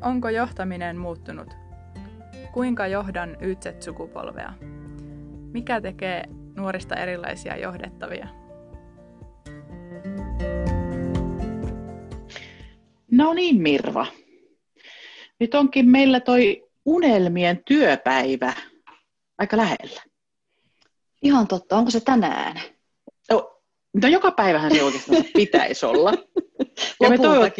Onko johtaminen muuttunut? Kuinka johdan YZ-sukupolvea? Mikä tekee nuorista erilaisia johdettavia? No niin, Mirva. Nyt onkin meillä toi unelmien työpäivä aika lähellä. Ihan totta. Onko se tänään? No, joka päivähän se oikeastaan pitäisi olla. Ja me toivot...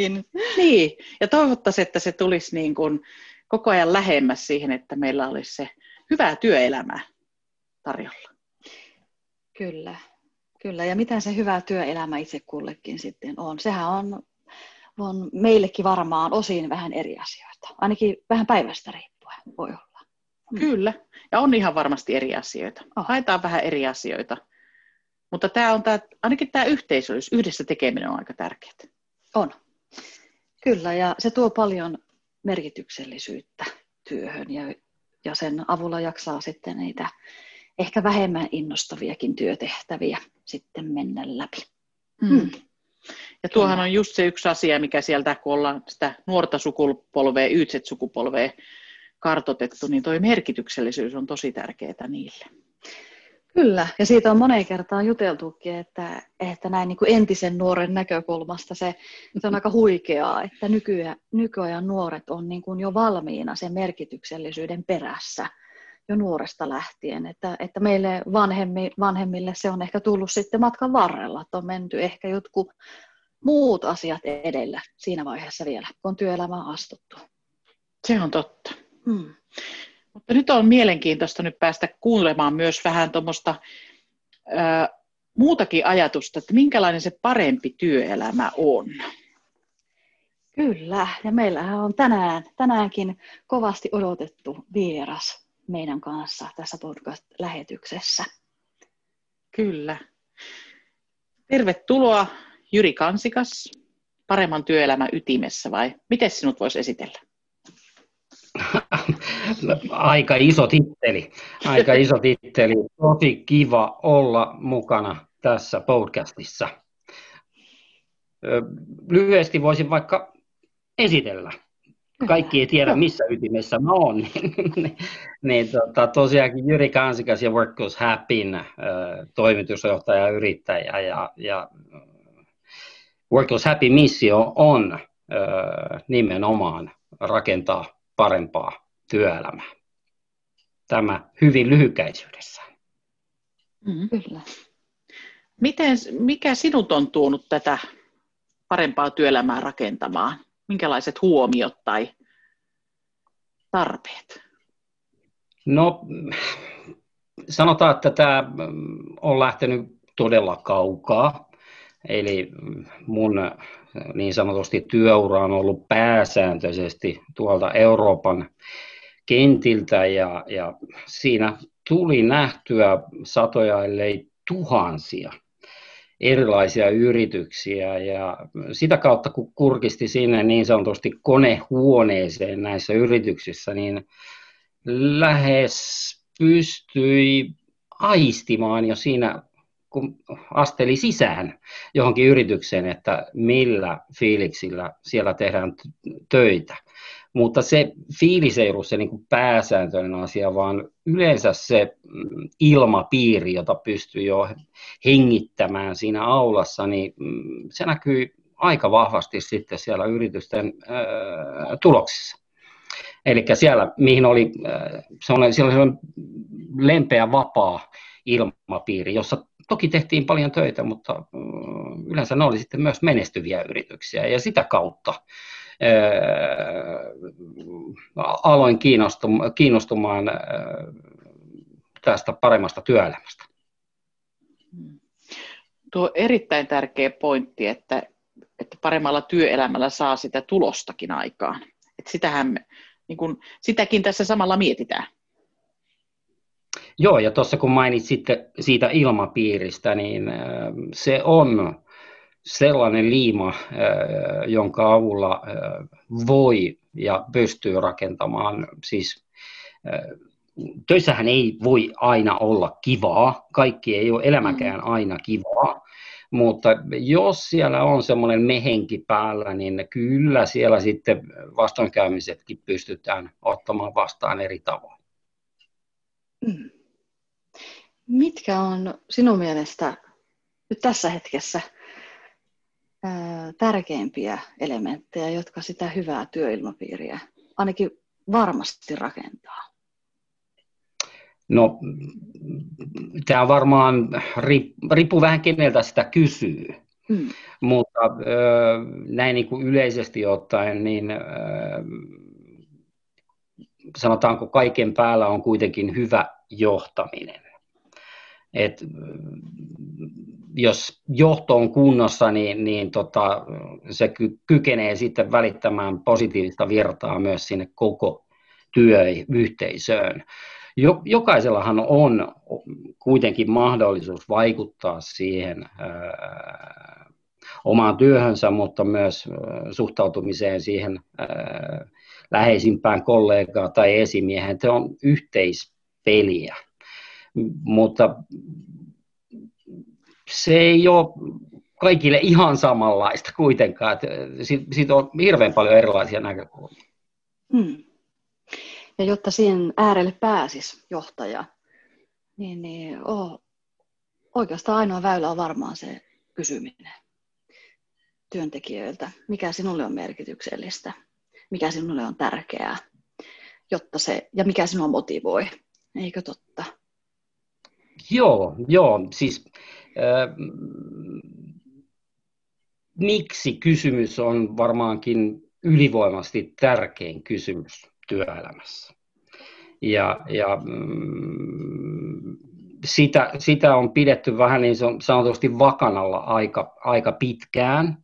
niin, ja toivottaisiin, että se tulisi niin kuin koko ajan lähemmäs siihen, että meillä olisi se hyvää työelämää tarjolla. Kyllä, kyllä. Ja mitä se hyvä työelämä itse kullekin sitten on? Sehän on, on meillekin varmaan osin vähän eri asioita. Ainakin vähän päivästä riippuen voi olla. Mm. Kyllä, ja on ihan varmasti eri asioita. Oh. Haetaan vähän eri asioita. Mutta tämä on tämä, ainakin tämä yhteisöllisyys, yhdessä tekeminen on aika tärkeää. On. Kyllä, ja se tuo paljon merkityksellisyyttä työhön ja, ja sen avulla jaksaa sitten niitä ehkä vähemmän innostaviakin työtehtäviä sitten mennä läpi. Mm. Hmm. Ja tuohan on just se yksi asia, mikä sieltä, kun ollaan sitä nuorta sukupolvea, YZ-sukupolvea kartotettu, niin tuo merkityksellisyys on tosi tärkeää niille. Kyllä, ja siitä on moneen kertaan juteltukin, että, että näin niin kuin entisen nuoren näkökulmasta se, se on aika huikeaa, että nykyään, nykyajan nuoret on niin kuin jo valmiina sen merkityksellisyyden perässä jo nuoresta lähtien, että, että meille vanhemmi, vanhemmille se on ehkä tullut sitten matkan varrella, että on menty ehkä jotkut muut asiat edellä siinä vaiheessa vielä, kun on työelämään astuttu. Se on totta. Hmm. Mutta nyt on mielenkiintoista nyt päästä kuulemaan myös vähän tuommoista muutakin ajatusta, että minkälainen se parempi työelämä on. Kyllä, ja meillähän on tänään, tänäänkin kovasti odotettu vieras meidän kanssa tässä podcast-lähetyksessä. Kyllä. Tervetuloa Jyri Kansikas, paremman työelämän ytimessä vai miten sinut voisi esitellä? Aika iso titteli. Aika iso titteli. Tosi kiva olla mukana tässä podcastissa. Lyhyesti voisin vaikka esitellä. Kaikki ei tiedä, missä ytimessä mä oon. niin, niin tota, tosiaankin Jyri Kansikas ja Work Goes Happyn äh, toimitusjohtaja, yrittäjä ja, ja Work Goes Happy missio on äh, nimenomaan rakentaa parempaa työelämää. Tämä hyvin lyhykäisyydessään. Mm, kyllä. Miten, mikä sinut on tuonut tätä parempaa työelämää rakentamaan? Minkälaiset huomiot tai tarpeet? No, sanotaan, että tämä on lähtenyt todella kaukaa. Eli mun niin sanotusti työura on ollut pääsääntöisesti tuolta Euroopan kentiltä ja, ja siinä tuli nähtyä satoja, ellei tuhansia erilaisia yrityksiä ja sitä kautta kun kurkisti sinne niin sanotusti konehuoneeseen näissä yrityksissä, niin lähes pystyi aistimaan jo siinä kun asteli sisään johonkin yritykseen, että millä fiiliksillä siellä tehdään töitä. Mutta se fiilis ei ollut se niin kuin pääsääntöinen asia, vaan yleensä se mm, ilmapiiri, jota pystyy jo hengittämään siinä aulassa, niin mm, se näkyy aika vahvasti sitten siellä yritysten ää, tuloksissa. Eli siellä, mihin oli, se siellä on lempeä, vapaa ilmapiiri, jossa toki tehtiin paljon töitä, mutta mm, yleensä ne oli sitten myös menestyviä yrityksiä ja sitä kautta aloin kiinnostumaan tästä paremmasta työelämästä. Tuo on erittäin tärkeä pointti, että, että paremmalla työelämällä saa sitä tulostakin aikaan. Että sitähän niin kun, sitäkin tässä samalla mietitään. Joo, ja tuossa kun mainitsit siitä ilmapiiristä, niin se on sellainen liima, jonka avulla voi ja pystyy rakentamaan, siis töissähän ei voi aina olla kivaa, kaikki ei ole elämäkään aina kivaa, Mutta jos siellä on semmoinen mehenki päällä, niin kyllä siellä sitten vastoinkäymisetkin pystytään ottamaan vastaan eri tavoin. Mm. Mitkä on sinun mielestä nyt tässä hetkessä tärkeimpiä elementtejä, jotka sitä hyvää työilmapiiriä ainakin varmasti rakentaa? No, tämä varmaan riippuu vähän keneltä sitä kysyy. Hmm. Mutta näin niin kuin yleisesti ottaen, niin sanotaanko kaiken päällä on kuitenkin hyvä johtaminen. Et jos johto on kunnossa, niin, niin tota, se ky- kykenee sitten välittämään positiivista virtaa myös sinne koko työyhteisöön. Jokaisellahan on kuitenkin mahdollisuus vaikuttaa siihen ää, omaan työhönsä, mutta myös suhtautumiseen siihen ää, läheisimpään kollegaan tai esimiehen. Se on yhteispeliä, mutta se ei ole kaikille ihan samanlaista kuitenkaan. Siitä on hirveän paljon erilaisia näkökulmia. Hmm. Ja jotta siihen äärelle pääsisi johtaja, niin, niin oh, oikeastaan ainoa väylä on varmaan se kysyminen työntekijöiltä, mikä sinulle on merkityksellistä, mikä sinulle on tärkeää, jotta se, ja mikä sinua motivoi, eikö totta? Joo, joo, siis äh, miksi kysymys on varmaankin ylivoimasti tärkein kysymys työelämässä. Ja, ja mm, sitä, sitä on pidetty vähän niin sanotusti vakanalla aika, aika pitkään.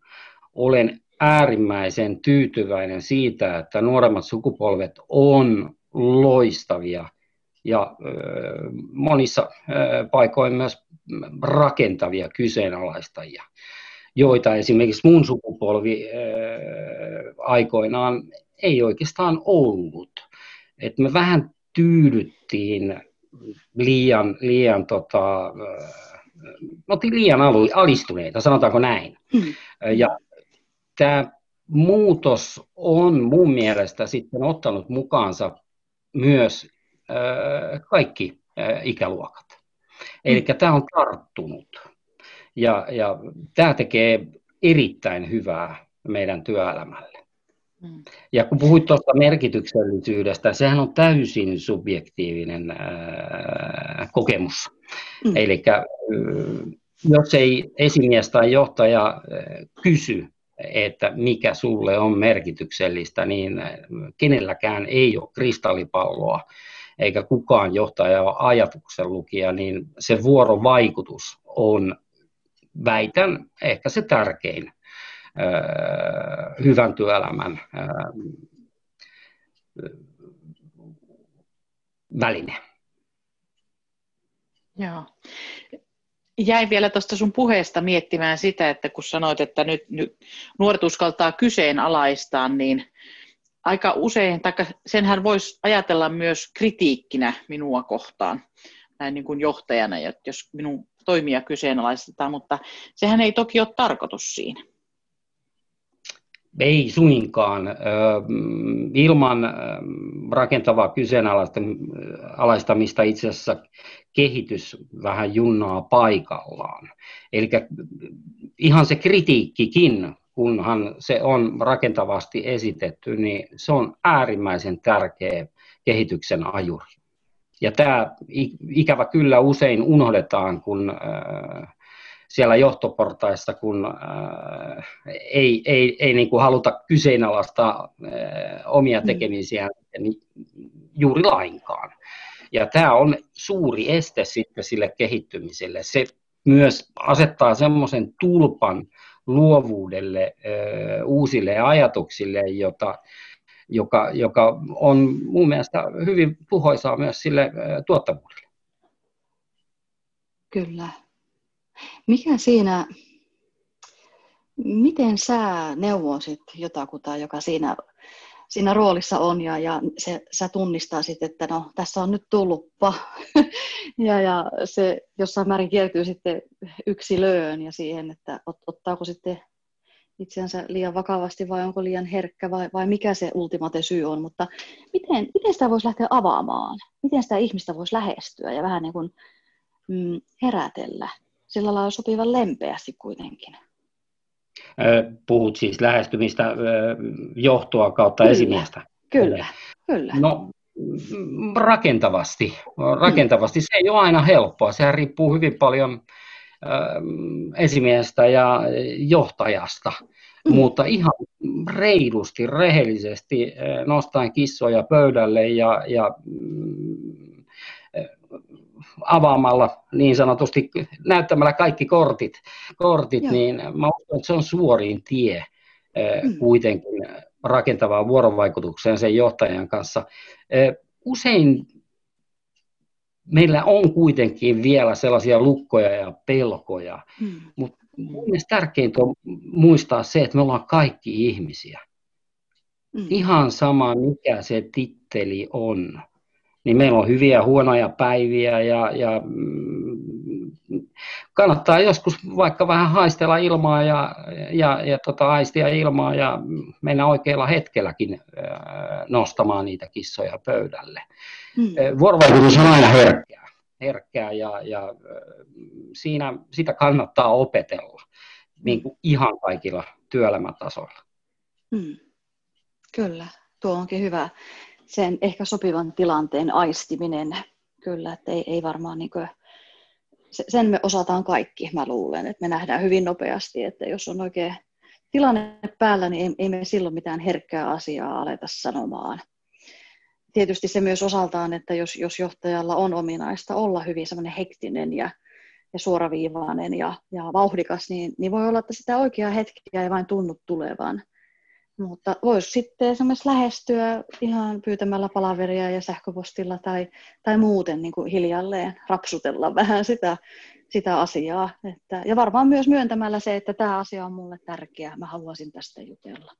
Olen äärimmäisen tyytyväinen siitä, että nuoremmat sukupolvet on loistavia ja monissa paikoin myös rakentavia kyseenalaistajia, joita esimerkiksi mun sukupolvi aikoinaan ei oikeastaan ollut. Et me vähän tyydyttiin liian, liian tota, me liian alistuneita, sanotaanko näin. Hmm. Ja tämä muutos on mun mielestä sitten ottanut mukaansa myös kaikki ikäluokat. Eli hmm. tämä on tarttunut. Ja, ja tämä tekee erittäin hyvää meidän työelämälle. Mm. Ja kun puhuit tuosta merkityksellisyydestä, sehän on täysin subjektiivinen ää, kokemus. Mm. Eli jos ei esimies tai johtaja kysy, että mikä sulle on merkityksellistä, niin kenelläkään ei ole kristallipalloa, eikä kukaan johtaja ole ajatuksen lukija, niin se vuorovaikutus on, väitän, ehkä se tärkein hyvän työelämän väline. Joo. Jäin vielä tuosta sun puheesta miettimään sitä, että kun sanoit, että nyt, nyt nuoret uskaltaa kyseenalaistaa, niin aika usein, tai senhän voisi ajatella myös kritiikkinä minua kohtaan, näin niin kuin johtajana, jos minun toimia kyseenalaistetaan, mutta sehän ei toki ole tarkoitus siinä. Ei suinkaan. Ilman rakentavaa kyseenalaistamista itse asiassa kehitys vähän junnaa paikallaan. Eli ihan se kritiikkikin, kunhan se on rakentavasti esitetty, niin se on äärimmäisen tärkeä kehityksen ajuri. Ja tämä ikävä kyllä usein unohdetaan, kun siellä johtoportaissa, kun äh, ei, ei, ei niin kuin haluta kyseenalaistaa äh, omia mm. tekemisiä niin juuri lainkaan. Ja tämä on suuri este sitten sille kehittymiselle. Se myös asettaa semmoisen tulpan luovuudelle, uusille ajatuksille, jota, joka, joka on mun mielestä hyvin puhoisaa myös sille tuottavuudelle. Kyllä. Mikä siinä, miten sä neuvoisit jotakuta, joka siinä siinä roolissa on ja, ja se, sä tunnistasit, että no tässä on nyt tullutpa ja, ja se jossain määrin kiertyy sitten yksilöön ja siihen, että ot, ottaako sitten itseänsä liian vakavasti vai onko liian herkkä vai, vai mikä se ultimate syy on, mutta miten, miten sitä voisi lähteä avaamaan? Miten sitä ihmistä voisi lähestyä ja vähän niin kuin mm, herätellä? Sillä lailla sopivan lempeästi kuitenkin. Puhut siis lähestymistä johtoa kautta kyllä, esimiestä. Kyllä, kyllä. No rakentavasti. rakentavasti. Se ei ole aina helppoa. Sehän riippuu hyvin paljon esimiestä ja johtajasta. Mm. Mutta ihan reilusti, rehellisesti nostaen kissoja pöydälle ja, ja mm, avaamalla niin sanotusti, näyttämällä kaikki kortit, kortit niin mä uskon, että se on suorin tie mm. kuitenkin rakentavaan vuorovaikutukseen sen johtajan kanssa. Usein meillä on kuitenkin vielä sellaisia lukkoja ja pelkoja, mm. mutta mielestäni tärkeintä on muistaa se, että me ollaan kaikki ihmisiä. Mm. Ihan sama, mikä se titteli on niin meillä on hyviä huonoja päiviä ja, ja mm, kannattaa joskus vaikka vähän haistella ilmaa ja, ja, ja tota, aistia ilmaa ja mennä oikealla hetkelläkin nostamaan niitä kissoja pöydälle. Hmm. Vuorovaikutus on aina herkkää, herkkää ja, ja siinä, sitä kannattaa opetella niin kuin ihan kaikilla työelämätasoilla. Hmm. Kyllä, tuo onkin hyvä sen ehkä sopivan tilanteen aistiminen, kyllä, että ei, ei varmaan niin kuin, sen me osataan kaikki, mä luulen, että me nähdään hyvin nopeasti, että jos on oikein tilanne päällä, niin ei, ei me silloin mitään herkkää asiaa aleta sanomaan. Tietysti se myös osaltaan, että jos, jos johtajalla on ominaista olla hyvin semmoinen hektinen ja, ja suoraviivainen ja, ja vauhdikas, niin, niin voi olla, että sitä oikeaa hetkeä ei vain tunnu tulevan. Mutta voisi sitten esimerkiksi lähestyä ihan pyytämällä palaveria ja sähköpostilla tai, tai muuten niin kuin hiljalleen rapsutella vähän sitä, sitä asiaa. Että, ja varmaan myös myöntämällä se, että tämä asia on mulle tärkeä, mä haluaisin tästä jutella.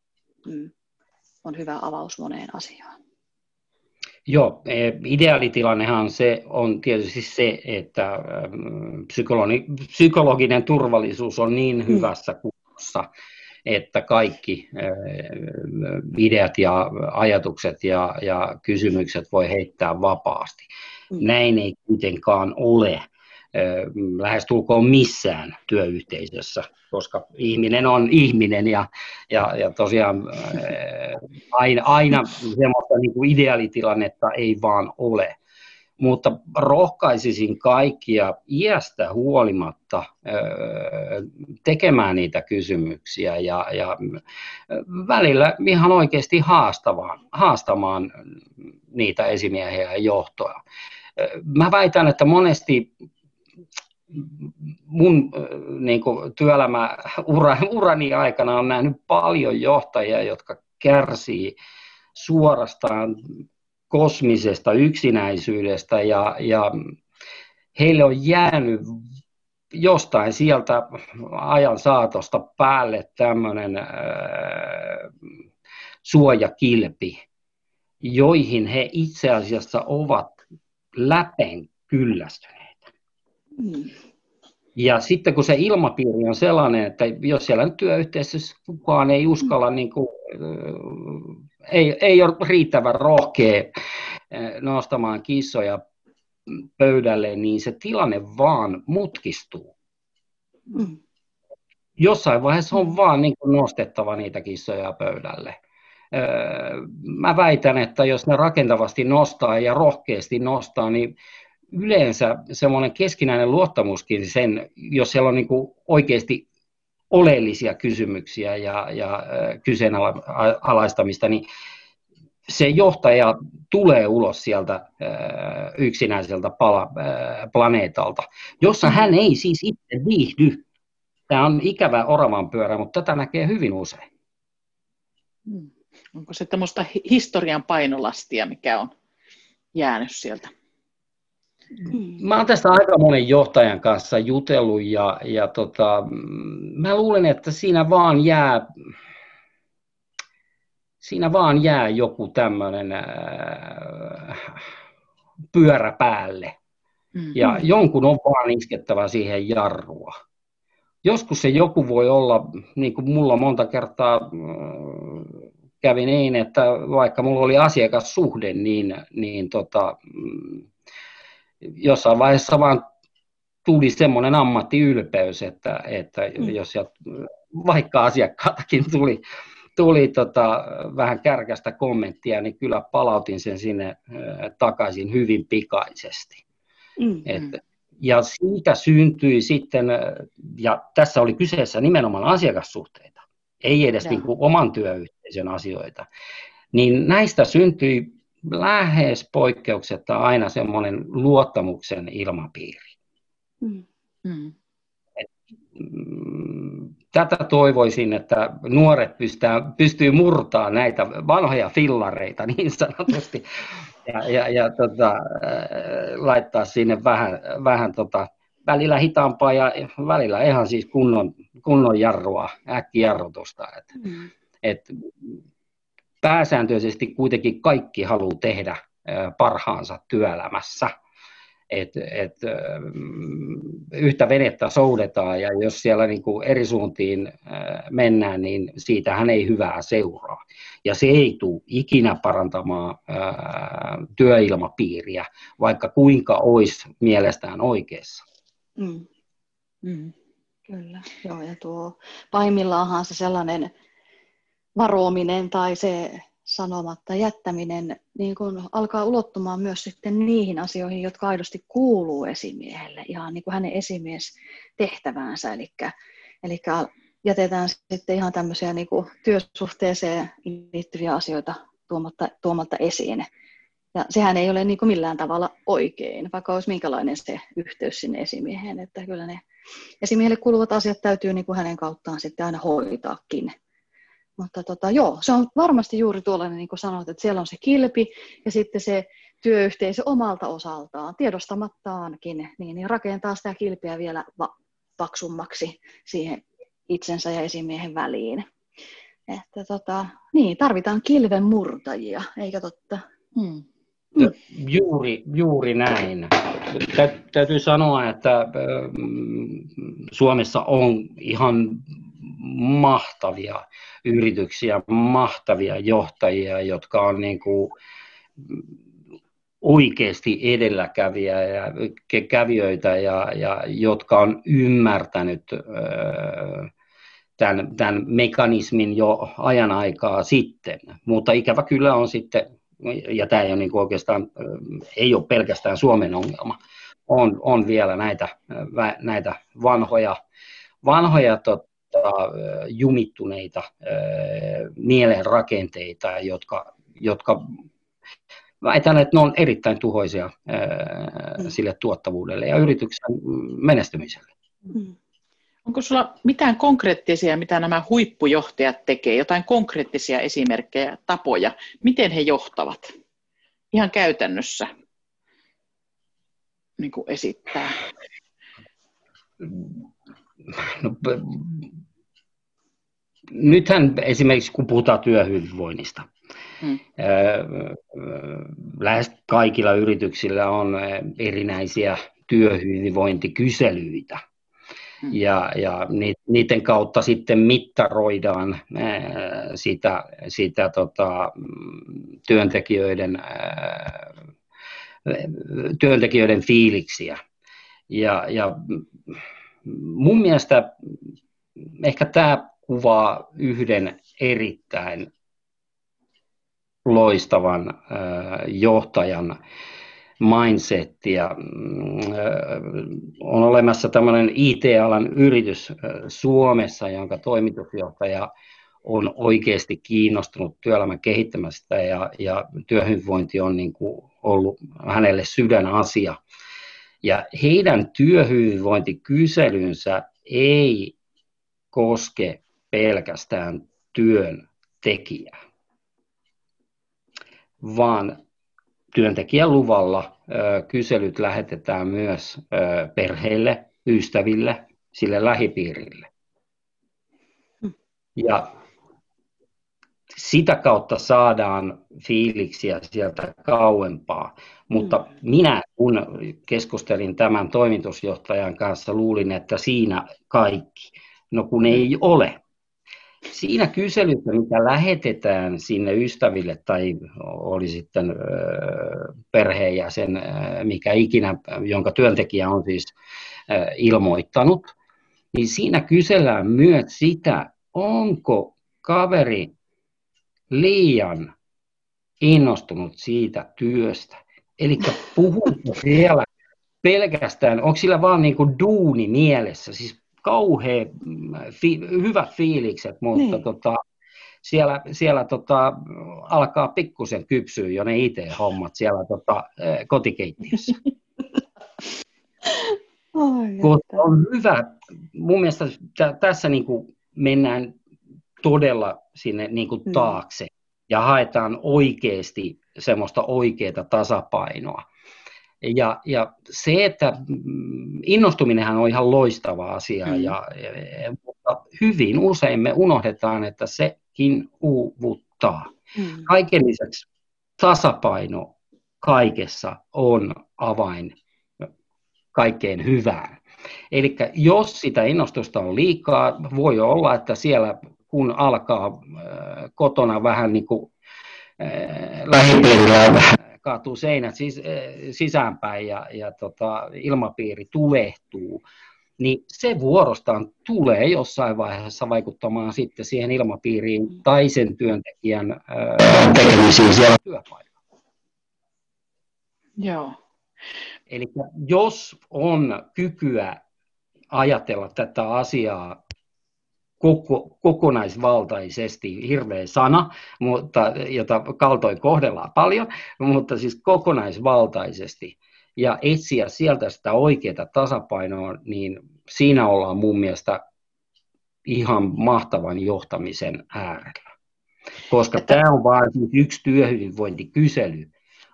Mm. On hyvä avaus moneen asiaan. Joo, e, ideaalitilannehan se on tietysti se, että psykologinen turvallisuus on niin mm. hyvässä kunnossa, että kaikki ideat ja ajatukset ja, ja kysymykset voi heittää vapaasti. Mm. Näin ei kuitenkaan ole lähestulkoon missään työyhteisössä, koska ihminen on ihminen ja, ja, ja tosiaan aina, aina semmoista niin kuin ideaalitilannetta ei vaan ole mutta rohkaisisin kaikkia iästä huolimatta tekemään niitä kysymyksiä ja, ja välillä ihan oikeasti haastamaan, haastamaan niitä esimiehiä ja johtoa. Mä väitän, että monesti mun niin kuin työelämä ura, urani aikana on nähnyt paljon johtajia, jotka kärsii suorastaan kosmisesta yksinäisyydestä ja, ja heille on jäänyt jostain sieltä ajan saatosta päälle tämmöinen äh, suojakilpi, joihin he itse asiassa ovat läpen kyllästyneitä. Mm. Ja sitten kun se ilmapiiri on sellainen, että jos siellä nyt työyhteisössä kukaan ei uskalla niin kuin, ei, ei ole riittävän rohkea nostamaan kissoja pöydälle, niin se tilanne vaan mutkistuu. Mm. Jossain vaiheessa on vaan niin kuin nostettava niitä kissoja pöydälle. Mä väitän, että jos ne rakentavasti nostaa ja rohkeasti nostaa, niin yleensä semmoinen keskinäinen luottamuskin sen, jos siellä on niin kuin oikeasti oleellisia kysymyksiä ja, ja kyseenalaistamista, niin se johtaja tulee ulos sieltä yksinäiseltä pala, planeetalta, jossa hän ei siis itse viihdy. Tämä on ikävä oravan pyörä, mutta tätä näkee hyvin usein. Hmm. Onko se tämmöistä historian painolastia, mikä on jäänyt sieltä? Mm. Mä oon tästä aika monen johtajan kanssa jutellut ja, ja tota, mä luulen, että siinä vaan jää, siinä vaan jää joku tämmöinen pyörä päälle. Mm. Ja jonkun on vaan iskettävä siihen jarrua. Joskus se joku voi olla, niin kuin mulla monta kertaa kävi niin, että vaikka mulla oli asiakassuhde, niin, niin tota, mm, jossain vaiheessa vaan tuli semmoinen ammattiylpeys, että, että mm. jos sieltä, vaikka asiakkaatakin tuli, tuli tota, vähän kärkästä kommenttia, niin kyllä palautin sen sinne takaisin hyvin pikaisesti. Mm. Et, ja siitä syntyi sitten, ja tässä oli kyseessä nimenomaan asiakassuhteita, ei edes niin kuin oman työyhteisön asioita, niin näistä syntyi lähes poikkeuksetta aina semmoinen luottamuksen ilmapiiri. Mm. Mm. tätä toivoisin, että nuoret pystyy, pystyy murtaa näitä vanhoja fillareita niin sanotusti ja, ja, ja tota, laittaa sinne vähän, vähän tota, välillä hitaampaa ja välillä ihan siis kunnon, kunnon jarrua, äkkijarrutusta. Et, mm. et, pääsääntöisesti kuitenkin kaikki haluaa tehdä parhaansa työelämässä et, et, yhtä venettä soudetaan ja jos siellä niin kuin eri suuntiin mennään, niin siitähän ei hyvää seuraa. Ja se ei tule ikinä parantamaan ää, työilmapiiriä, vaikka kuinka olisi mielestään oikeassa. Mm. Mm. Kyllä, joo, ja tuo pahimmillaan se sellainen varoaminen tai se sanomatta jättäminen niin kun alkaa ulottumaan myös sitten niihin asioihin, jotka aidosti kuuluu esimiehelle, ihan niin kuin hänen esimies tehtäväänsä. Eli, eli jätetään sitten ihan tämmöisiä niin kuin työsuhteeseen liittyviä asioita tuomatta, tuomatta esiin. Ja sehän ei ole niin kuin millään tavalla oikein, vaikka olisi minkälainen se yhteys sinne esimieheen. Että kyllä ne esimiehelle kuuluvat asiat täytyy niin kuin hänen kauttaan sitten aina hoitaakin. Mutta tota, joo, se on varmasti juuri tuollainen, niin kuin sanoit, että siellä on se kilpi ja sitten se työyhteisö omalta osaltaan, tiedostamattaankin, niin, niin rakentaa sitä kilpiä vielä va- paksummaksi siihen itsensä ja esimiehen väliin. Että tota, niin, tarvitaan kilven murtajia, eikä totta? Hmm. Mm. Juuri, juuri näin. Tä, täytyy sanoa, että Suomessa on ihan mahtavia yrityksiä, mahtavia johtajia, jotka on niin kuin oikeasti edelläkäviä ja kävijöitä ja, ja jotka on ymmärtänyt tämän, tämän mekanismin jo ajan aikaa sitten, mutta ikävä kyllä on sitten, ja tämä ei ole niin oikeastaan, ei ole pelkästään Suomen ongelma, on, on vielä näitä, näitä vanhoja, vanhoja tot, jumittuneita mielenrakenteita, jotka, jotka väitän, että ne on erittäin tuhoisia mm. sille tuottavuudelle ja yrityksen menestymiselle. Mm. Onko sulla mitään konkreettisia, mitä nämä huippujohtajat tekee, jotain konkreettisia esimerkkejä, tapoja, miten he johtavat ihan käytännössä niin kuin esittää? No, nythän esimerkiksi kun puhutaan työhyvinvoinnista, hmm. lähes kaikilla yrityksillä on erinäisiä työhyvinvointikyselyitä. Hmm. Ja, ja niiden kautta sitten mittaroidaan sitä, sitä tota, työntekijöiden, työntekijöiden fiiliksiä. Ja, ja mun mielestä ehkä tämä kuvaa yhden erittäin loistavan johtajan mindsettiä. On olemassa tämmöinen IT-alan yritys Suomessa, jonka toimitusjohtaja on oikeasti kiinnostunut työelämän kehittämästä ja, ja työhyvinvointi on niin kuin ollut hänelle sydänasia. Ja heidän työhyvinvointikyselynsä ei koske pelkästään työntekijää, vaan työntekijän luvalla kyselyt lähetetään myös perheille, ystäville, sille lähipiirille. Ja sitä kautta saadaan fiiliksiä sieltä kauempaa. Mutta mm. minä, kun keskustelin tämän toimitusjohtajan kanssa, luulin, että siinä kaikki. No kun ei ole. Siinä kyselyssä, mitä lähetetään sinne ystäville tai oli sitten perheenjäsen, mikä ikinä, jonka työntekijä on siis ilmoittanut, niin siinä kysellään myös sitä, onko kaveri liian innostunut siitä työstä. Eli puhutko siellä pelkästään, onko sillä vaan niin kuin duuni mielessä, siis kauhean fi, hyvät fiilikset, mutta niin. tota, siellä, siellä tota, alkaa pikkusen kypsyä jo ne IT-hommat siellä tota, kotikeittiössä. Oh, on hyvä, mun mielestä t- tässä niin kuin mennään todella sinne niin kuin mm. taakse ja haetaan oikeasti semmoista oikeaa tasapainoa. Ja, ja se, että mm, innostuminenhan on ihan loistava asia, mm. ja, mutta hyvin usein me unohdetaan, että sekin uuvuttaa. Mm. Kaiken lisäksi tasapaino kaikessa on avain kaikkeen hyvään. Eli jos sitä innostusta on liikaa, voi olla, että siellä kun alkaa äh, kotona vähän niin kuin äh, lähipiirillä kaatuu seinät sis, äh, sisäänpäin ja, ja tota, ilmapiiri tulehtuu, niin se vuorostaan tulee jossain vaiheessa vaikuttamaan sitten siihen ilmapiiriin tai sen työntekijän tekemisiin siellä työpaikalla. Joo. Eli jos on kykyä ajatella tätä asiaa koko, kokonaisvaltaisesti, hirveä sana, mutta, jota kaltoin kohdellaan paljon, mutta siis kokonaisvaltaisesti ja etsiä sieltä sitä oikeaa tasapainoa, niin siinä ollaan mun mielestä ihan mahtavan johtamisen äärellä. Koska tämä on vain yksi työhyvinvointikysely,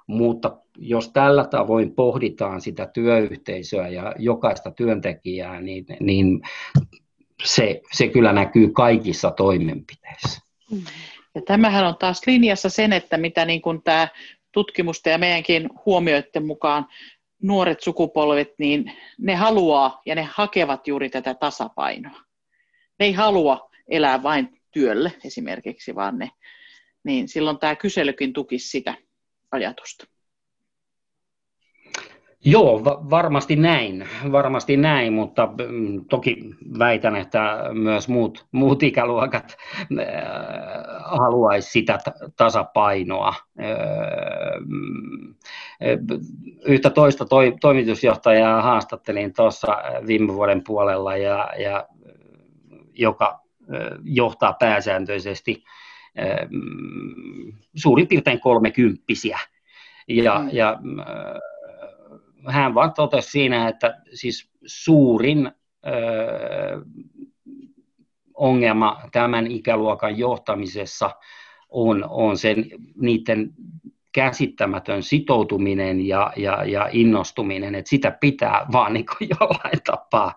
mutta jos tällä tavoin pohditaan sitä työyhteisöä ja jokaista työntekijää, niin, niin se, se kyllä näkyy kaikissa toimenpiteissä. Ja tämähän on taas linjassa sen, että mitä niin kuin tämä tutkimusta ja meidänkin huomioiden mukaan nuoret sukupolvet, niin ne haluaa ja ne hakevat juuri tätä tasapainoa. Ne ei halua elää vain työlle esimerkiksi, vaan ne, niin silloin tämä kyselykin tukisi sitä ajatusta. Joo, varmasti näin, varmasti näin, mutta mm, toki väitän, että myös muut, muut ikäluokat äh, haluaisi sitä tasapainoa. Äh, mm, yhtä toista toi, toimitusjohtajaa haastattelin tuossa viime vuoden puolella, ja, ja joka äh, johtaa pääsääntöisesti mm, suurin piirtein kolmekymppisiä. Ja, mm. ja hän vaan totesi siinä, että siis suurin ö, ongelma tämän ikäluokan johtamisessa on, on sen niiden käsittämätön sitoutuminen ja, ja, ja innostuminen, että sitä pitää vaan niin jollain, tapaa,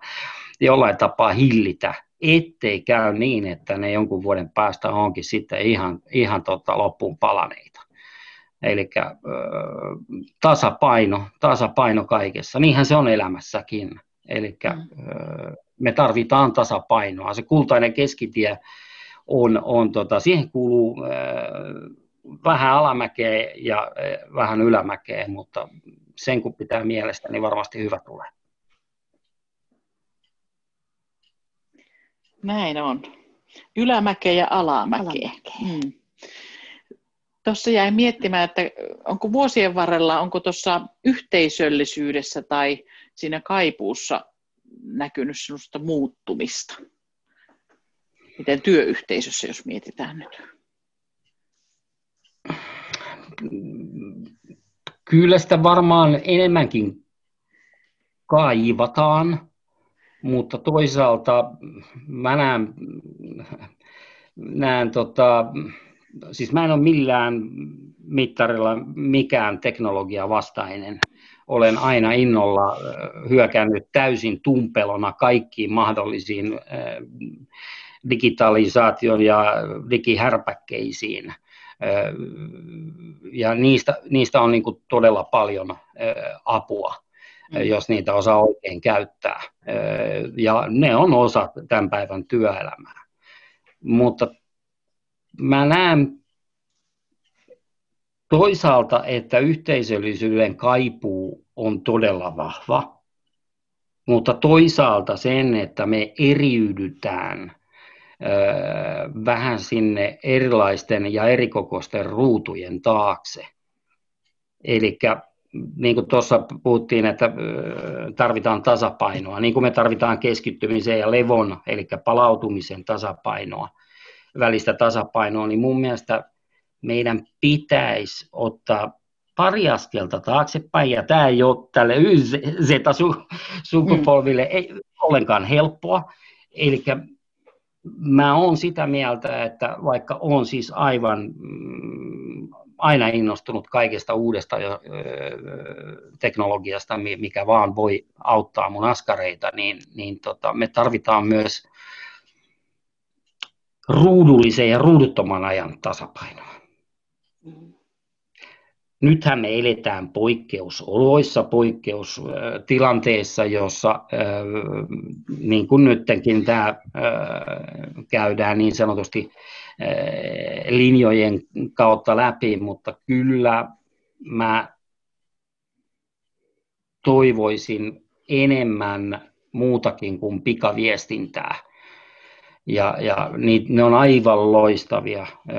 jollain tapaa hillitä, ettei käy niin, että ne jonkun vuoden päästä onkin sitten ihan, ihan tota loppuun palaneita. Eli tasapaino, tasapaino kaikessa. Niinhän se on elämässäkin. Eli mm. me tarvitaan tasapainoa. Se kultainen keskitie on, on tota, siihen kuuluu vähän alamäkeä ja vähän ylämäkeä, mutta sen kun pitää mielestä, niin varmasti hyvä tulee. Näin on. Ylämäkeä ja alamäkeä. alamäkeä. Mm. Tuossa jäi miettimään, että onko vuosien varrella, onko tuossa yhteisöllisyydessä tai siinä kaipuussa näkynyt sellaista muuttumista? Miten työyhteisössä, jos mietitään nyt? Kyllä sitä varmaan enemmänkin kaivataan, mutta toisaalta mä näen, näen tota, siis mä en ole millään mittarilla mikään teknologia vastainen. Olen aina innolla hyökännyt täysin tumpelona kaikkiin mahdollisiin digitalisaation ja digihärpäkkeisiin. Ja niistä, niistä on niin todella paljon apua, mm. jos niitä osaa oikein käyttää. Ja ne on osa tämän päivän työelämää. Mutta mä näen toisaalta, että yhteisöllisyyden kaipuu on todella vahva, mutta toisaalta sen, että me eriydytään vähän sinne erilaisten ja erikokoisten ruutujen taakse. Eli niin kuin tuossa puhuttiin, että tarvitaan tasapainoa, niin kuin me tarvitaan keskittymisen ja levon, eli palautumisen tasapainoa, välistä tasapainoa, niin mun mielestä meidän pitäisi ottaa pari askelta taaksepäin, ja tämä ei ole tälle Z-sukupolville ei ollenkaan helppoa. Eli mä oon sitä mieltä, että vaikka on siis aivan mm, aina innostunut kaikesta uudesta teknologiasta, mikä vaan voi auttaa mun askareita, niin, niin tota, me tarvitaan myös ruudullisen ja ruuduttoman ajan tasapainoa. Nythän me eletään poikkeusoloissa, poikkeustilanteessa, jossa niin kuin nytkin tämä käydään niin sanotusti linjojen kautta läpi, mutta kyllä mä toivoisin enemmän muutakin kuin pikaviestintää ja, ja niin, ne on aivan loistavia ö,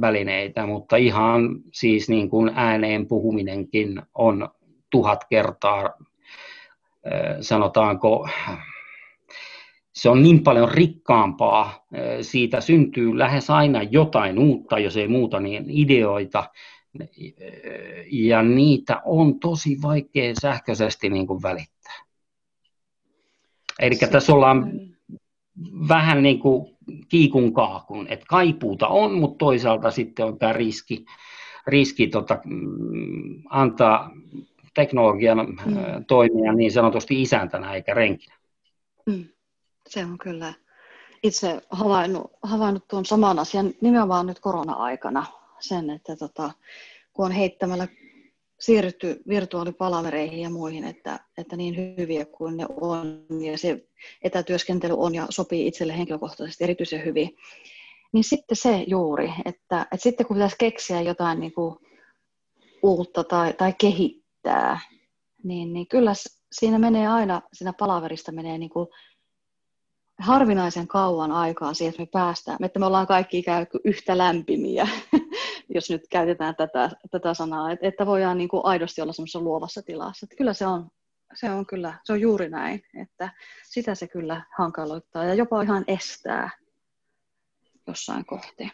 välineitä, mutta ihan siis niin kuin ääneen puhuminenkin on tuhat kertaa, ö, sanotaanko, se on niin paljon rikkaampaa, siitä syntyy lähes aina jotain uutta, jos ei muuta, niin ideoita, ja niitä on tosi vaikea sähköisesti niin kuin välittää. Eli tässä ollaan vähän niin kuin kiikun kaakun, että kaipuuta on, mutta toisaalta sitten on tämä riski, riski tota, mm, antaa teknologian mm. toimia niin sanotusti isäntänä eikä renkinä. Mm. Se on kyllä itse havainnut, havainnut tuon saman asian nimenomaan nyt korona-aikana, sen, että tota, kun on heittämällä siirrytty virtuaalipalavereihin ja muihin, että, että niin hyviä kuin ne on, ja se etätyöskentely on ja sopii itselle henkilökohtaisesti erityisen hyvin, niin sitten se juuri, että, että sitten kun pitäisi keksiä jotain niin kuin uutta tai, tai kehittää, niin, niin kyllä siinä menee aina, siinä palaverista menee niin kuin harvinaisen kauan aikaa siihen, että me päästään, että me ollaan kaikki ikään kuin yhtä lämpimiä, jos nyt käytetään tätä, tätä sanaa, että, että voidaan niin kuin aidosti olla semmoisessa luovassa tilassa. Että kyllä se on, se on kyllä, se on juuri näin, että sitä se kyllä hankaloittaa ja jopa ihan estää jossain kohti.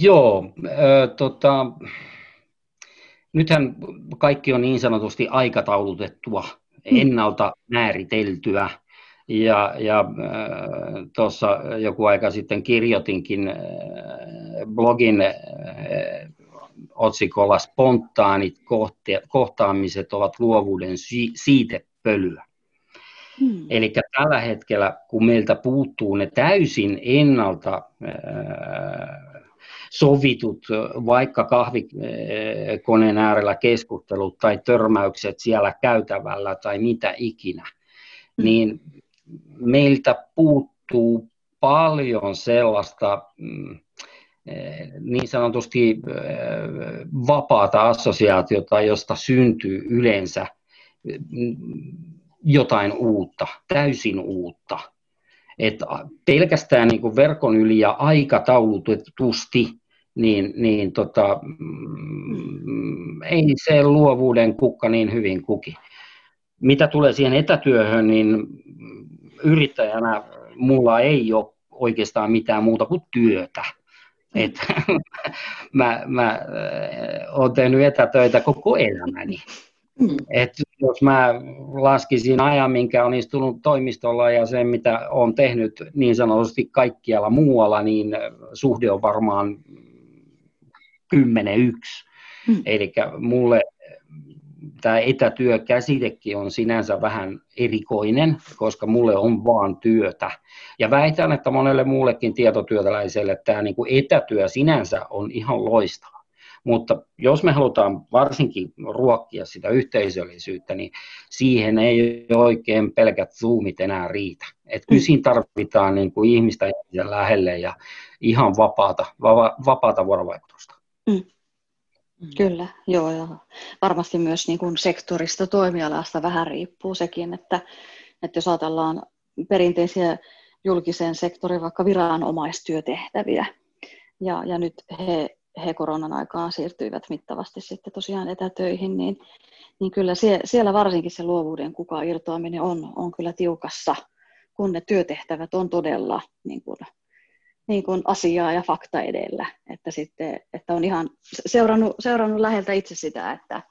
Joo, äh, tota, nythän kaikki on niin sanotusti aikataulutettua, ennalta määriteltyä, ja, ja äh, tuossa joku aika sitten kirjoitinkin äh, blogin äh, otsikolla spontaanit kohtaamiset ovat luovuuden si- siitepölyä. Hmm. Eli tällä hetkellä, kun meiltä puuttuu ne täysin ennalta sovitut, vaikka kahvikoneen äärellä keskustelut tai törmäykset siellä käytävällä tai mitä ikinä, hmm. niin meiltä puuttuu paljon sellaista mm, eh, niin sanotusti eh, vapaata assosiaatiota, josta syntyy yleensä mm, jotain uutta, täysin uutta. Et pelkästään niin kuin verkon yli ja aikataulutetusti, niin, niin tota, mm, ei se luovuuden kukka niin hyvin kuki. Mitä tulee siihen etätyöhön, niin yrittäjänä mulla ei ole oikeastaan mitään muuta kuin työtä. Et, mä, mä äh, olen tehnyt etätöitä koko elämäni. Mm. Et jos mä laskisin ajan, minkä on istunut toimistolla ja sen, mitä olen tehnyt niin sanotusti kaikkialla muualla, niin suhde on varmaan 10-1. Mm. Eli mulle tämä etätyökäsitekin on sinänsä vähän erikoinen, koska mulle on vaan työtä. Ja väitän, että monelle muullekin tietotyötäläiselle tämä niin kuin etätyö sinänsä on ihan loistava. Mutta jos me halutaan varsinkin ruokkia sitä yhteisöllisyyttä, niin siihen ei oikein pelkät zoomit enää riitä. Et kyllä siinä tarvitaan niin kuin ihmistä lähelle ja ihan vapaata, va- vapaata vuorovaikutusta. Mm. Mm. Kyllä, joo, ja varmasti myös niin kuin sektorista, toimialasta vähän riippuu sekin, että, että jos ajatellaan perinteisiä julkisen sektorin vaikka viranomaistyötehtäviä, ja, ja nyt he, he koronan aikaan siirtyivät mittavasti sitten tosiaan etätöihin, niin, niin kyllä sie, siellä varsinkin se luovuuden kukaan irtoaminen on, on kyllä tiukassa, kun ne työtehtävät on todella niin kuin, niin kuin asiaa ja fakta edellä, että, sitten, että on ihan seurannut, seurannut läheltä itse sitä, että,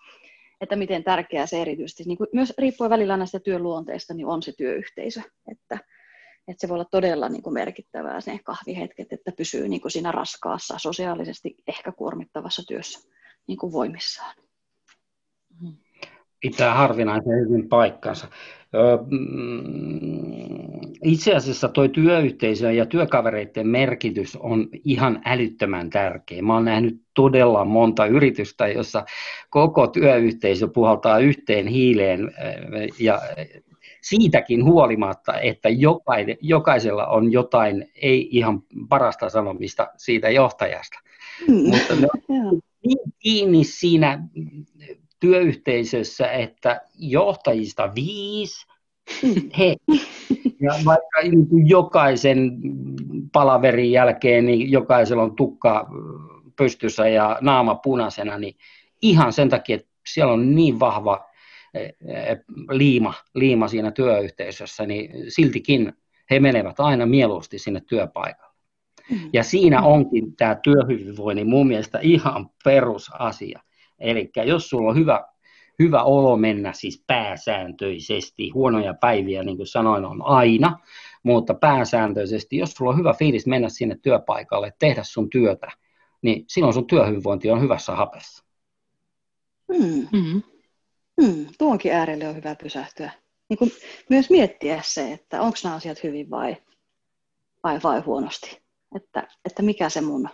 että miten tärkeää se erityisesti, niin kuin myös riippuen välillä näistä työluonteista, niin on se työyhteisö, että, että se voi olla todella niin kuin merkittävää se kahvihetket, että pysyy niin kuin siinä raskaassa, sosiaalisesti ehkä kuormittavassa työssä niin kuin voimissaan. Pitää harvinaisen hyvin paikkansa. Mm, itse asiassa tuo työyhteisö ja työkavereiden merkitys on ihan älyttömän tärkeä. Mä oon nähnyt todella monta yritystä, jossa koko työyhteisö puhaltaa yhteen hiileen ja siitäkin huolimatta, että jokaisella on jotain ei ihan parasta sanomista siitä johtajasta. Mm. Mutta ne on niin kiinni siinä työyhteisössä, että johtajista viisi, he, ja vaikka jokaisen palaverin jälkeen, niin jokaisella on tukka pystyssä ja naama punaisena, niin ihan sen takia, että siellä on niin vahva eh, eh, liima, liima siinä työyhteisössä, niin siltikin he menevät aina mieluusti sinne työpaikalle. Mm. Ja siinä onkin tämä työhyvinvoinnin mun mielestä ihan perusasia. Eli jos sulla on hyvä, hyvä olo mennä siis pääsääntöisesti, huonoja päiviä niin kuin sanoin on aina, mutta pääsääntöisesti, jos sulla on hyvä fiilis mennä sinne työpaikalle, tehdä sun työtä, niin silloin sun työhyvinvointi on hyvässä hapessa. Hmm. Hmm. Hmm. Tuonkin äärelle on hyvä pysähtyä. Niin kuin myös miettiä se, että onko nämä asiat hyvin vai, vai, vai huonosti. Että, että mikä se mun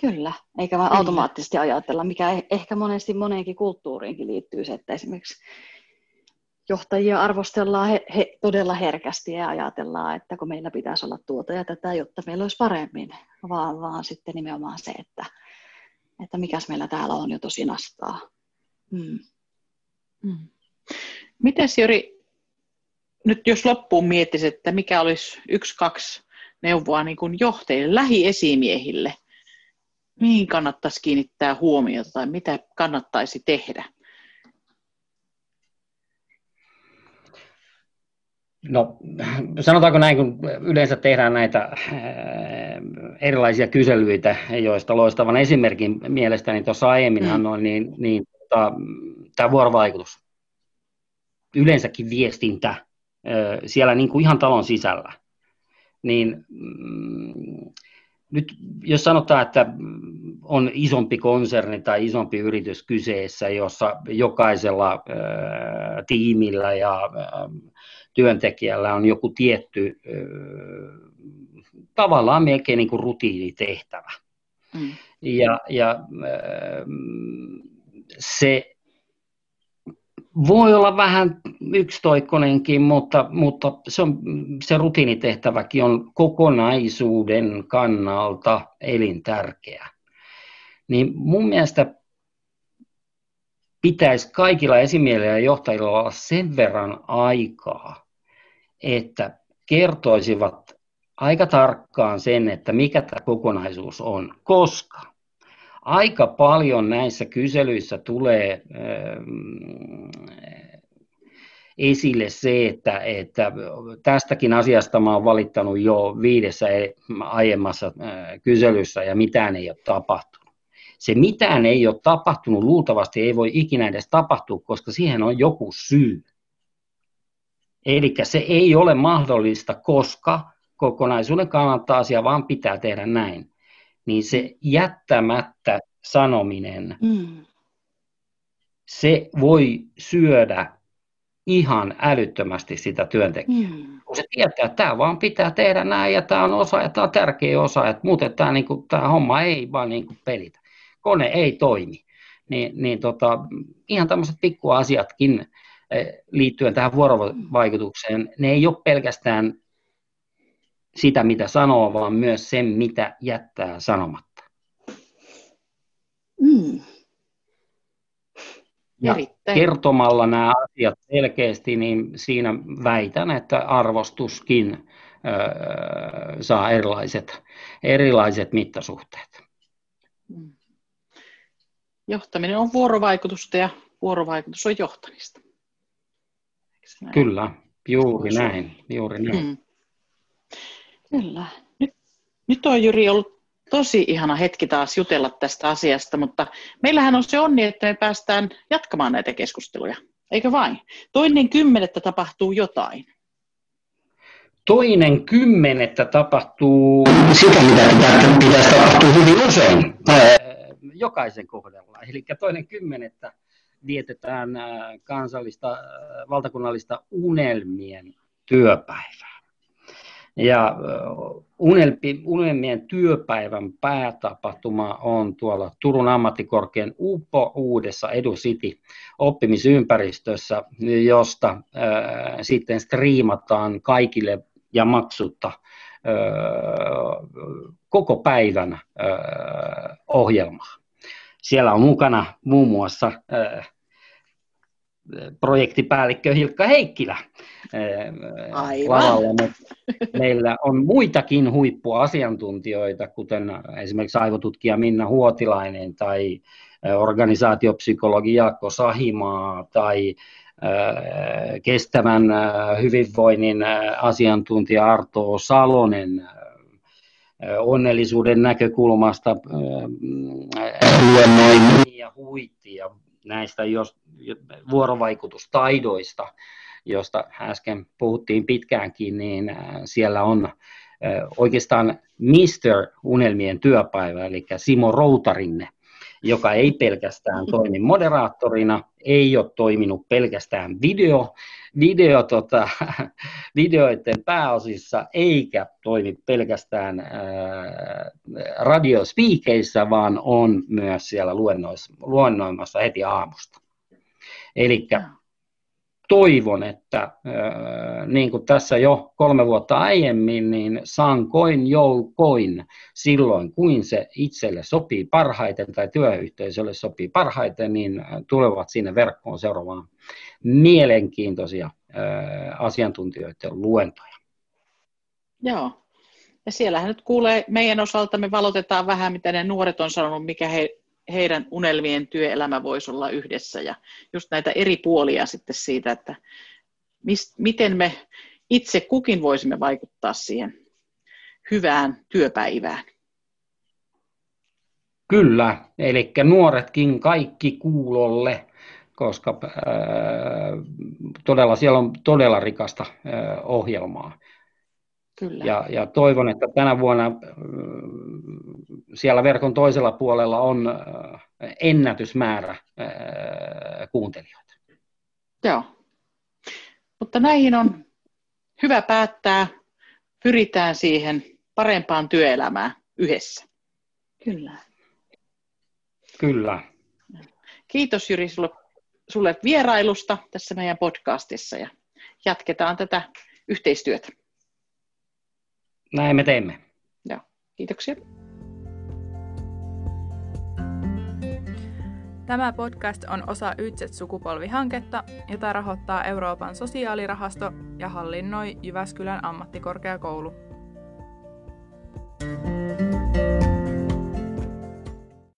Kyllä, eikä vain automaattisesti ajatella, mikä e- ehkä monesti moneenkin kulttuuriinkin liittyy se, että esimerkiksi johtajia arvostellaan he, he todella herkästi ja ajatellaan, että kun meillä pitäisi olla tuota ja tätä, jotta meillä olisi paremmin, vaan, vaan sitten nimenomaan se, että, että mikäs meillä täällä on jo tosi nastaa. Mm. Mm. Mites Jori, nyt jos loppuun miettisi, että mikä olisi yksi, kaksi neuvoa niin kuin johtajille, lähiesimiehille – mihin kannattaisi kiinnittää huomiota tai mitä kannattaisi tehdä? No sanotaanko näin, kun yleensä tehdään näitä äh, erilaisia kyselyitä, joista loistavan esimerkin mielestäni tuossa aiemmin mm. annoin, niin, niin tota, tämä vuorovaikutus, yleensäkin viestintä äh, siellä niin kuin ihan talon sisällä, niin mm, nyt jos sanotaan, että on isompi konserni tai isompi yritys kyseessä, jossa jokaisella äh, tiimillä ja äh, työntekijällä on joku tietty äh, tavallaan melkein niin kuin rutiinitehtävä. Mm. Ja, ja äh, se voi olla vähän yksitoikkonenkin, mutta, mutta se, on, se rutiinitehtäväkin on kokonaisuuden kannalta elintärkeä. Niin mun mielestä pitäisi kaikilla esimielillä ja johtajilla olla sen verran aikaa, että kertoisivat aika tarkkaan sen, että mikä tämä kokonaisuus on, koska aika paljon näissä kyselyissä tulee ähm, esille se, että, että tästäkin asiasta mä olen valittanut jo viidessä aiemmassa äh, kyselyssä ja mitään ei ole tapahtunut. Se mitään ei ole tapahtunut, luultavasti ei voi ikinä edes tapahtua, koska siihen on joku syy. Eli se ei ole mahdollista, koska kokonaisuuden kannalta asia vaan pitää tehdä näin niin se jättämättä sanominen, mm. se voi syödä ihan älyttömästi sitä työntekijää. Mm. Kun se tietää, että tämä vaan pitää tehdä näin ja tämä on osa ja tämä on tärkeä osa, että muuten tämä, niin kuin, tämä homma ei vaan niin kuin pelitä. Kone ei toimi. Niin, niin tota, ihan tämmöiset pikkuasiatkin eh, liittyen tähän vuorovaikutukseen, ne ei ole pelkästään sitä, mitä sanoo, vaan myös sen, mitä jättää sanomatta. Mm. Ja Erittäin. kertomalla nämä asiat selkeästi, niin siinä väitän, että arvostuskin ö, saa erilaiset, erilaiset mittasuhteet. Mm. Johtaminen on vuorovaikutusta ja vuorovaikutus on johtamista. Kyllä, juuri näin. Juuri näin. Mm. Kyllä. Nyt, nyt on Jyri ollut tosi ihana hetki taas jutella tästä asiasta, mutta meillähän on se onni, että me päästään jatkamaan näitä keskusteluja, eikö vain? Toinen kymmenettä tapahtuu jotain. Toinen kymmenettä tapahtuu sitä, mitä pitäisi tapahtua hyvin usein jokaisen kohdalla. Eli toinen kymmenettä vietetään kansallista valtakunnallista unelmien työpäivää. Ja unelmien työpäivän päätapahtuma on tuolla Turun ammattikorkean UPO uudessa EduCity oppimisympäristössä, josta sitten striimataan kaikille ja maksutta koko päivän ohjelmaa. Siellä on mukana muun muassa äh, projektipäällikkö Hilkka Heikkilä lavalla. Meillä on muitakin huippuasiantuntijoita, kuten esimerkiksi aivotutkija Minna Huotilainen tai organisaatiopsykologi Jaakko Sahimaa tai kestävän hyvinvoinnin asiantuntija Arto Salonen onnellisuuden näkökulmasta luennoi ja Huitti ja näistä jos, vuorovaikutustaidoista, josta äsken puhuttiin pitkäänkin, niin siellä on oikeastaan Mr. Unelmien työpäivä, eli Simo Routarinne, joka ei pelkästään toimi moderaattorina, ei ole toiminut pelkästään video, video tota, videoiden pääosissa, eikä toimi pelkästään ää, radiospiikeissä, vaan on myös siellä luennoimassa heti aamusta. Eli toivon, että niin kuin tässä jo kolme vuotta aiemmin, niin sankoin joukoin silloin, kuin se itselle sopii parhaiten tai työyhteisölle sopii parhaiten, niin tulevat sinne verkkoon seuraamaan mielenkiintoisia asiantuntijoiden luentoja. Joo. Ja siellähän nyt kuulee, meidän osalta me valotetaan vähän, mitä ne nuoret on sanonut, mikä he, heidän unelmien työelämä voisi olla yhdessä ja just näitä eri puolia sitten siitä, että mis, miten me itse kukin voisimme vaikuttaa siihen hyvään työpäivään. Kyllä, eli nuoretkin kaikki kuulolle, koska ää, todella siellä on todella rikasta ää, ohjelmaa. Kyllä. Ja, ja toivon, että tänä vuonna siellä verkon toisella puolella on ennätysmäärä kuuntelijoita. Joo. Mutta näihin on hyvä päättää. Pyritään siihen parempaan työelämään yhdessä. Kyllä. Kyllä. Kiitos Jyri sulle, sulle vierailusta tässä meidän podcastissa ja jatketaan tätä yhteistyötä. Näin me teemme. Ja, kiitoksia. Tämä podcast on osa Ytset-sukupolvihanketta, jota rahoittaa Euroopan sosiaalirahasto ja hallinnoi Jyväskylän ammattikorkeakoulu. thank you